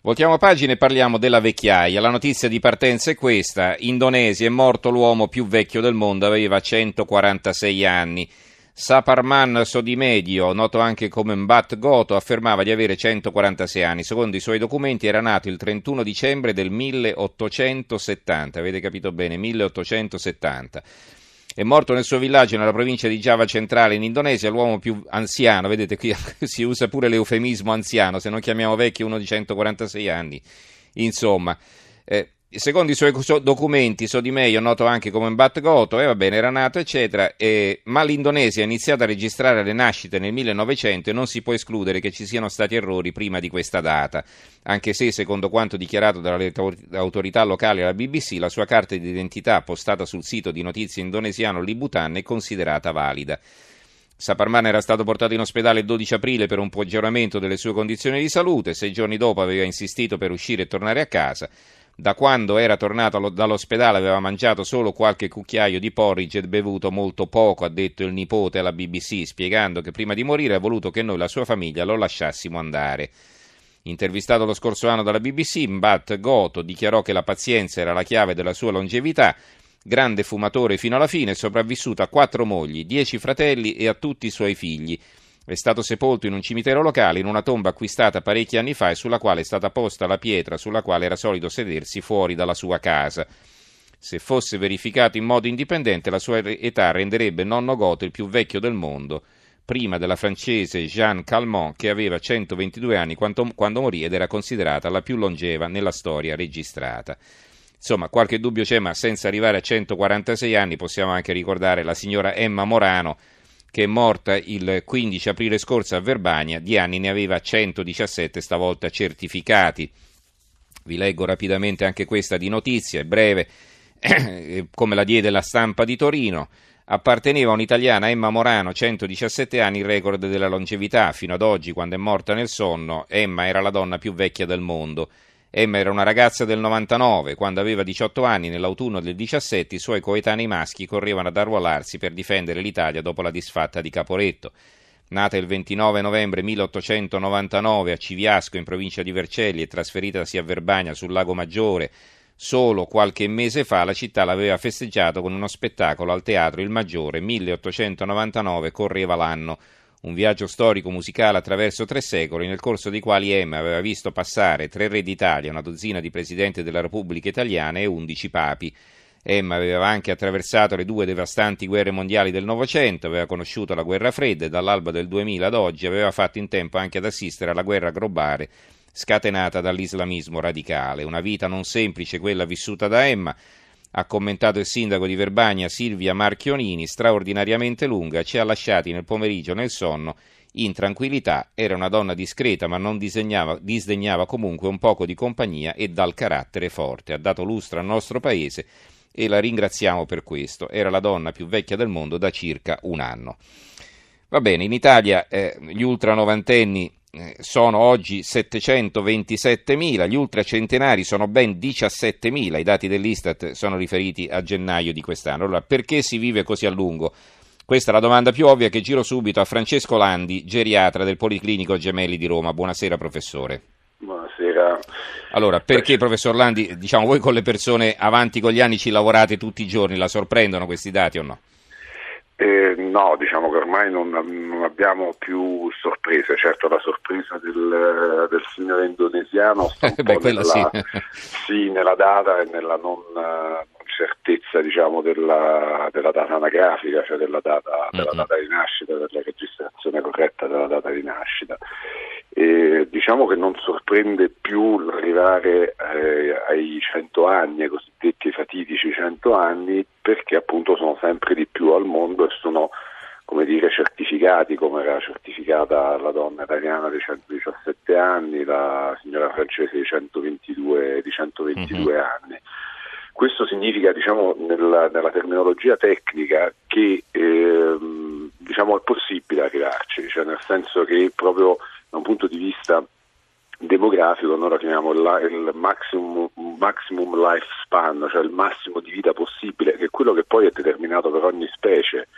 Voltiamo pagina e parliamo della vecchiaia. La notizia di partenza è questa. Indonesia è morto l'uomo più vecchio del mondo, aveva 146 anni. Saparman Sodimedio, noto anche come Mbat Goto, affermava di avere 146 anni. Secondo i suoi documenti era nato il 31 dicembre del 1870. Avete capito bene, 1870. È morto nel suo villaggio nella provincia di Java centrale in Indonesia, l'uomo più anziano, vedete qui si usa pure l'eufemismo anziano, se non chiamiamo vecchio uno di 146 anni. Insomma, eh, secondo i suoi documenti, Sodimeio, noto anche come Mbat Goto, e eh, va bene, era nato, eccetera, eh, ma l'Indonesia ha iniziato a registrare le nascite nel 1900 e non si può escludere che ci siano stati errori prima di questa data, anche se, secondo quanto dichiarato dalle autorità locali alla BBC, la sua carta d'identità postata sul sito di notizie indonesiano Libutan è considerata valida. Saparman era stato portato in ospedale il 12 aprile per un peggioramento delle sue condizioni di salute, sei giorni dopo aveva insistito per uscire e tornare a casa. Da quando era tornato dall'ospedale aveva mangiato solo qualche cucchiaio di porridge e bevuto molto poco, ha detto il nipote alla BBC, spiegando che prima di morire ha voluto che noi, la sua famiglia, lo lasciassimo andare. Intervistato lo scorso anno dalla BBC, Mbat Goto dichiarò che la pazienza era la chiave della sua longevità, grande fumatore fino alla fine, sopravvissuto a quattro mogli, dieci fratelli e a tutti i suoi figli. È stato sepolto in un cimitero locale in una tomba acquistata parecchi anni fa e sulla quale è stata posta la pietra sulla quale era solito sedersi fuori dalla sua casa. Se fosse verificato in modo indipendente, la sua età renderebbe nonno Goto il più vecchio del mondo, prima della francese Jeanne Calment, che aveva 122 anni quando, quando morì ed era considerata la più longeva nella storia registrata. Insomma, qualche dubbio c'è, ma senza arrivare a 146 anni possiamo anche ricordare la signora Emma Morano, che è morta il 15 aprile scorso a Verbania, di anni ne aveva 117 stavolta certificati. Vi leggo rapidamente anche questa di notizia, è breve, come la diede la stampa di Torino. Apparteneva a un'italiana Emma Morano, 117 anni, il record della longevità. Fino ad oggi, quando è morta nel sonno, Emma era la donna più vecchia del mondo. Emma era una ragazza del 99, quando aveva 18 anni, nell'autunno del 17, i suoi coetanei maschi correvano ad arruolarsi per difendere l'Italia dopo la disfatta di Caporetto. Nata il 29 novembre 1899 a Civiasco in provincia di Vercelli e trasferitasi a Verbania sul Lago Maggiore, solo qualche mese fa la città l'aveva festeggiato con uno spettacolo al teatro Il Maggiore, 1899 correva l'anno un viaggio storico musicale attraverso tre secoli, nel corso dei quali Emma aveva visto passare tre re d'Italia, una dozzina di presidenti della Repubblica Italiana e undici papi. Emma aveva anche attraversato le due devastanti guerre mondiali del Novecento, aveva conosciuto la guerra fredda e dall'alba del 2000 ad oggi aveva fatto in tempo anche ad assistere alla guerra globale scatenata dall'islamismo radicale. Una vita non semplice quella vissuta da Emma, ha commentato il sindaco di Verbania Silvia Marchionini, straordinariamente lunga, ci ha lasciati nel pomeriggio nel sonno in tranquillità, era una donna discreta ma non disdegnava comunque un poco di compagnia e dal carattere forte, ha dato lustro al nostro paese e la ringraziamo per questo, era la donna più vecchia del mondo da circa un anno. Va bene, in Italia eh, gli ultranovantenni eh, sono oggi 727.000, gli ultracentenari sono ben 17.000, i dati dell'Istat sono riferiti a gennaio di quest'anno. Allora, perché si vive così a lungo? Questa è la domanda più ovvia che giro subito a Francesco Landi, geriatra del Policlinico Gemelli di Roma. Buonasera professore. Buonasera. Allora, perché professor Landi, diciamo voi con le persone avanti con gli anni ci lavorate tutti i giorni, la sorprendono questi dati o no? Eh, no, diciamo che ormai non, non, abbiamo più sorprese, certo la sorpresa del, del signore indonesiano sta un Beh, po' nella, sì. sì, nella data e nella non, non certezza diciamo, della, della, data anagrafica, cioè della data, della data di nascita, della registrazione corretta della data di nascita. E diciamo che non sorprende più l'arrivare eh, ai 100 anni, ai cosiddetti fatidici 100 anni, perché appunto sono sempre di più al mondo e sono come dire, certificati come era certificata la donna italiana di 117 anni, la signora francese di 122, di 122 mm-hmm. anni. Questo significa, diciamo, nella, nella terminologia tecnica che ehm, diciamo, è possibile arrivarci, cioè nel senso che proprio da un punto di vista demografico noi chiamiamo la, il maximum, maximum lifespan, cioè il massimo di vita possibile, che è quello che poi è determinato per ogni specie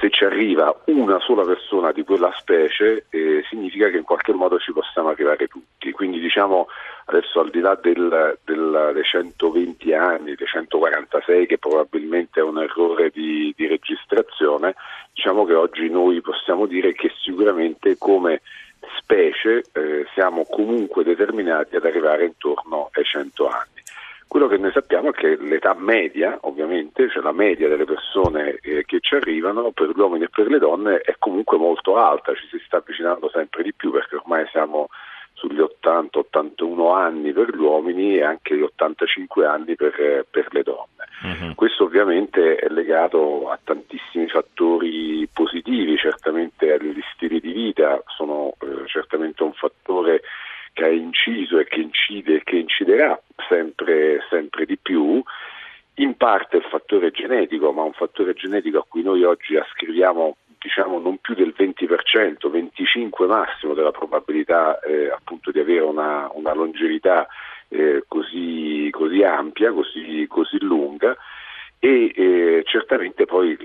se ci arriva una sola persona di quella specie eh, significa che in qualche modo ci possiamo arrivare tutti. Quindi diciamo adesso al di là del, del, dei 120 anni, dei 146 che probabilmente è un errore di, di registrazione, diciamo che oggi noi possiamo dire che sicuramente come specie eh, siamo comunque determinati ad arrivare intorno ai 100 anni. Quello che noi sappiamo è che l'età media, ovviamente, cioè la media delle persone eh, che ci arrivano per gli uomini e per le donne è comunque molto alta, ci si sta avvicinando sempre di più perché ormai siamo sugli 80-81 anni per gli uomini e anche gli 85 anni per, per le donne. Uh-huh. Questo ovviamente è legato a tantissimi fattori positivi, certamente agli stili di vita, sono eh, certamente un fattore che ha inciso e che incide e che inciderà sempre, sempre di più, in parte il fattore genetico, ma un fattore genetico a cui noi oggi ascriviamo diciamo non più del 20%, 25 massimo della probabilità eh, appunto di avere una, una longevità eh, così, così, ampia, così, così lunga. E eh, certamente poi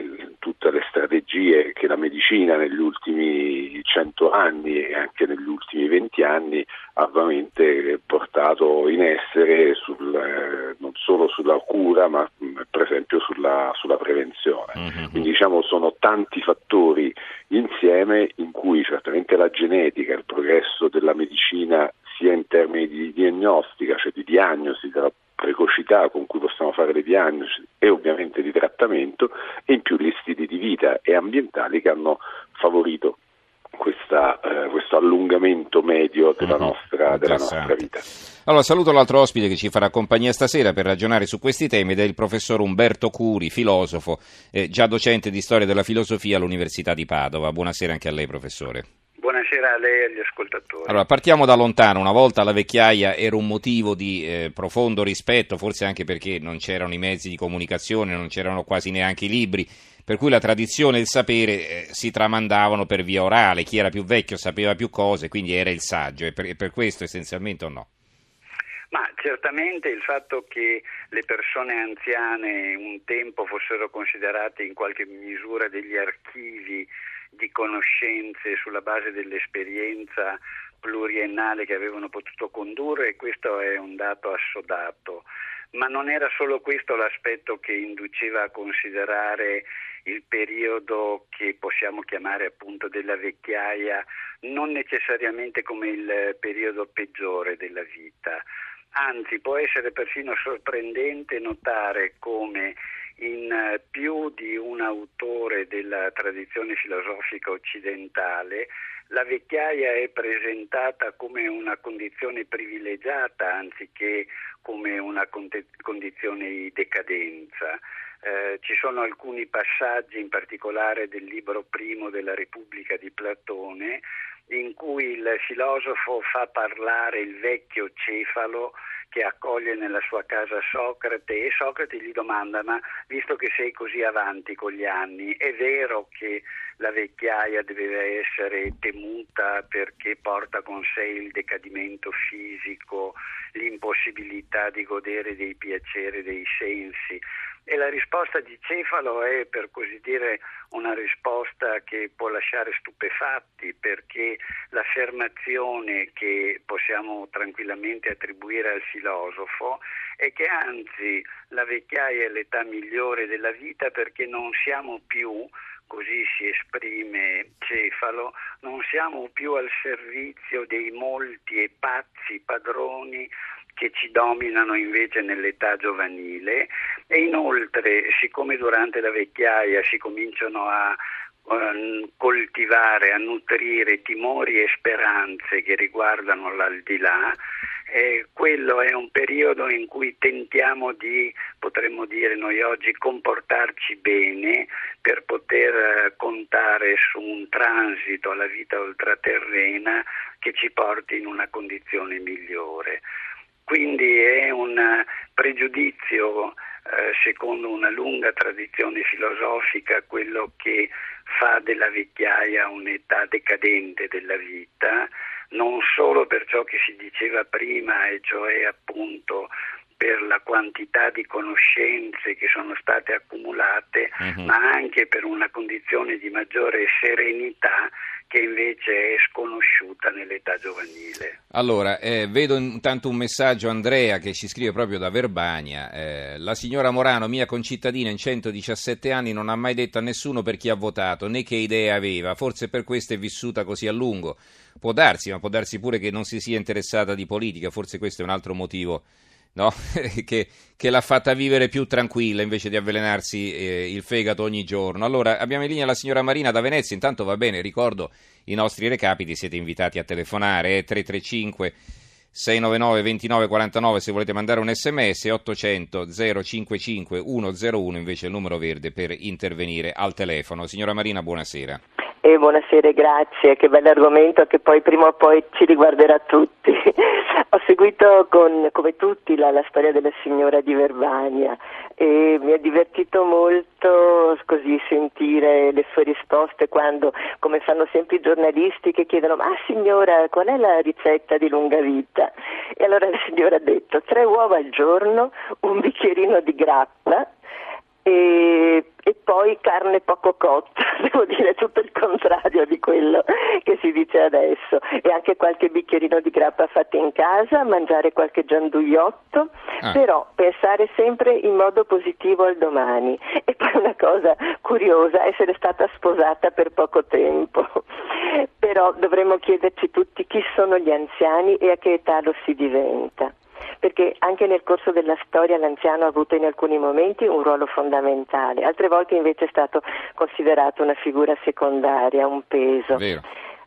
tutte le strategie che la medicina negli ultimi 100 anni e anche negli ultimi 20 anni ha veramente portato in essere sul, eh, non solo sulla cura ma mm, per esempio sulla, sulla prevenzione. Mm-hmm. Quindi diciamo sono tanti fattori insieme in cui certamente la genetica, il progresso della medicina sia in termini di diagnostica, cioè di diagnosi della precocità con cui possiamo fare le diagnosi e ovviamente di trattamento e in più gli stili di vita e ambientali che hanno favorito questa, eh, questo allungamento medio della, mm-hmm. nostra, della nostra vita. Allora saluto l'altro ospite che ci farà compagnia stasera per ragionare su questi temi ed è il professor Umberto Curi, filosofo, eh, già docente di storia della filosofia all'Università di Padova. Buonasera anche a lei professore. Buonasera a lei e agli ascoltatori. Allora, partiamo da lontano. Una volta la vecchiaia era un motivo di eh, profondo rispetto, forse anche perché non c'erano i mezzi di comunicazione, non c'erano quasi neanche i libri, per cui la tradizione e il sapere eh, si tramandavano per via orale. Chi era più vecchio sapeva più cose, quindi era il saggio, e per, per questo essenzialmente o no? Ma certamente il fatto che le persone anziane un tempo fossero considerate in qualche misura degli archivi di conoscenze sulla base dell'esperienza pluriennale che avevano potuto condurre e questo è un dato assodato. Ma non era solo questo l'aspetto che induceva a considerare il periodo che possiamo chiamare appunto della vecchiaia non necessariamente come il periodo peggiore della vita. Anzi, può essere persino sorprendente notare come in eh, più di un autore della tradizione filosofica occidentale, la vecchiaia è presentata come una condizione privilegiata anziché come una condizione di decadenza. Eh, ci sono alcuni passaggi, in particolare del libro primo della Repubblica di Platone, in cui il filosofo fa parlare il vecchio Cefalo che accoglie nella sua casa Socrate e Socrate gli domanda ma visto che sei così avanti con gli anni è vero che la vecchiaia deve essere temuta perché porta con sé il decadimento fisico, l'impossibilità di godere dei piaceri dei sensi. E la risposta di Cefalo è per così dire una risposta che può lasciare stupefatti perché l'affermazione che possiamo tranquillamente attribuire al filosofo è che anzi la vecchiaia è l'età migliore della vita perché non siamo più così si esprime Cefalo, non siamo più al servizio dei molti e pazzi padroni che ci dominano invece nell'età giovanile. E inoltre siccome durante la vecchiaia si cominciano a coltivare, a nutrire timori e speranze che riguardano l'aldilà, eh, quello è un periodo in cui tentiamo di, potremmo dire noi oggi, comportarci bene per poter eh, contare su un transito alla vita ultraterrena che ci porti in una condizione migliore. Quindi è un pregiudizio, eh, secondo una lunga tradizione filosofica, quello che fa della vecchiaia un'età decadente della vita, non solo per ciò che si diceva prima, e cioè appunto per la quantità di conoscenze che sono state accumulate, uh-huh. ma anche per una condizione di maggiore serenità che invece è sconosciuta nell'età giovanile. Allora, eh, vedo intanto un messaggio Andrea che ci scrive proprio da Verbania. Eh, la signora Morano, mia concittadina in 117 anni, non ha mai detto a nessuno per chi ha votato né che idee aveva, forse per questo è vissuta così a lungo. Può darsi, ma può darsi pure che non si sia interessata di politica, forse questo è un altro motivo no? che, che, l'ha fatta vivere più tranquilla invece di avvelenarsi eh, il fegato ogni giorno. Allora, abbiamo in linea la signora Marina da Venezia, intanto va bene, ricordo i nostri recapiti, siete invitati a telefonare, eh, 335 699 2949 se volete mandare un sms 800 055 101 invece il numero verde per intervenire al telefono. Signora Marina, buonasera. E buonasera, grazie, che bell'argomento che poi prima o poi ci riguarderà tutti. Ho seguito con, come tutti la, la, storia della signora di Verbania e mi ha divertito molto così sentire le sue risposte quando, come fanno sempre i giornalisti che chiedono ma signora qual è la ricetta di lunga vita? E allora la signora ha detto tre uova al giorno, un bicchierino di grappa e, e, poi carne poco cotta, devo dire tutto il contrario di quello che si dice adesso. E anche qualche bicchierino di grappa fatta in casa, mangiare qualche gianduiotto, ah. però pensare sempre in modo positivo al domani. E poi una cosa curiosa, essere stata sposata per poco tempo, però dovremmo chiederci tutti chi sono gli anziani e a che età lo si diventa perché anche nel corso della storia l'anziano ha avuto in alcuni momenti un ruolo fondamentale, altre volte invece è stato considerato una figura secondaria, un peso. Vero.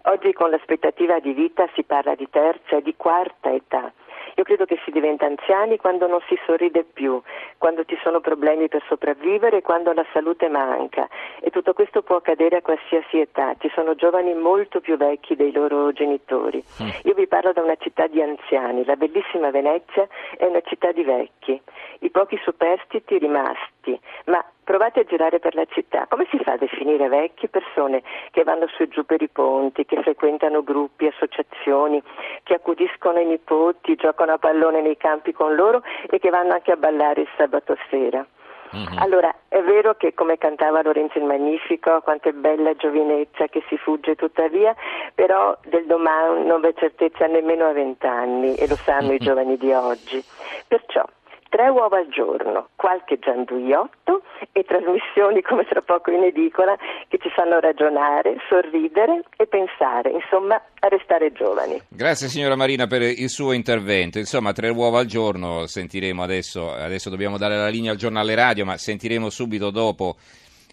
Oggi con l'aspettativa di vita si parla di terza e di quarta età. Io credo che si diventa anziani quando non si sorride più, quando ci sono problemi per sopravvivere quando la salute manca e tutto questo può accadere a qualsiasi età. Ci sono giovani molto più vecchi dei loro genitori. Mm. Io vi parlo da una città di anziani, la bellissima Venezia è una città di vecchi, i pochi superstiti rimasti, ma provate a girare per la città, come si fa a definire vecchi persone che vanno su e giù per i ponti, che frequentano gruppi, associazioni, che accudiscono i nipoti, giocano a pallone nei campi con loro e che vanno anche a ballare il sabato sera? Mm-hmm. Allora, è vero che come cantava Lorenzo il Magnifico, quanto è bella giovinezza che si fugge tuttavia, però del domani non v'è certezza nemmeno a vent'anni e lo sanno mm-hmm. i giovani di oggi. Perciò tre uova al giorno, qualche gianduiotto e trasmissioni come tra poco in edicola che ci fanno ragionare, sorridere e pensare, insomma a restare giovani. Grazie signora Marina per il suo intervento, insomma tre uova al giorno sentiremo adesso, adesso dobbiamo dare la linea al giornale radio ma sentiremo subito dopo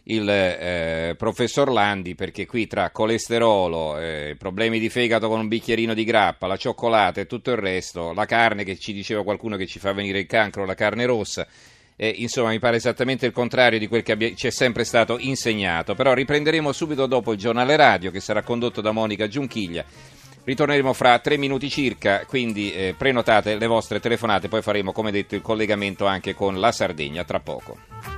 il eh, professor Landi perché qui tra colesterolo, eh, problemi di fegato con un bicchierino di grappa, la cioccolata e tutto il resto, la carne che ci diceva qualcuno che ci fa venire il cancro, la carne rossa, eh, insomma mi pare esattamente il contrario di quel che abbia, ci è sempre stato insegnato, però riprenderemo subito dopo il giornale radio che sarà condotto da Monica Giunchiglia. Ritorneremo fra tre minuti circa, quindi eh, prenotate le vostre telefonate, poi faremo come detto il collegamento anche con la Sardegna tra poco.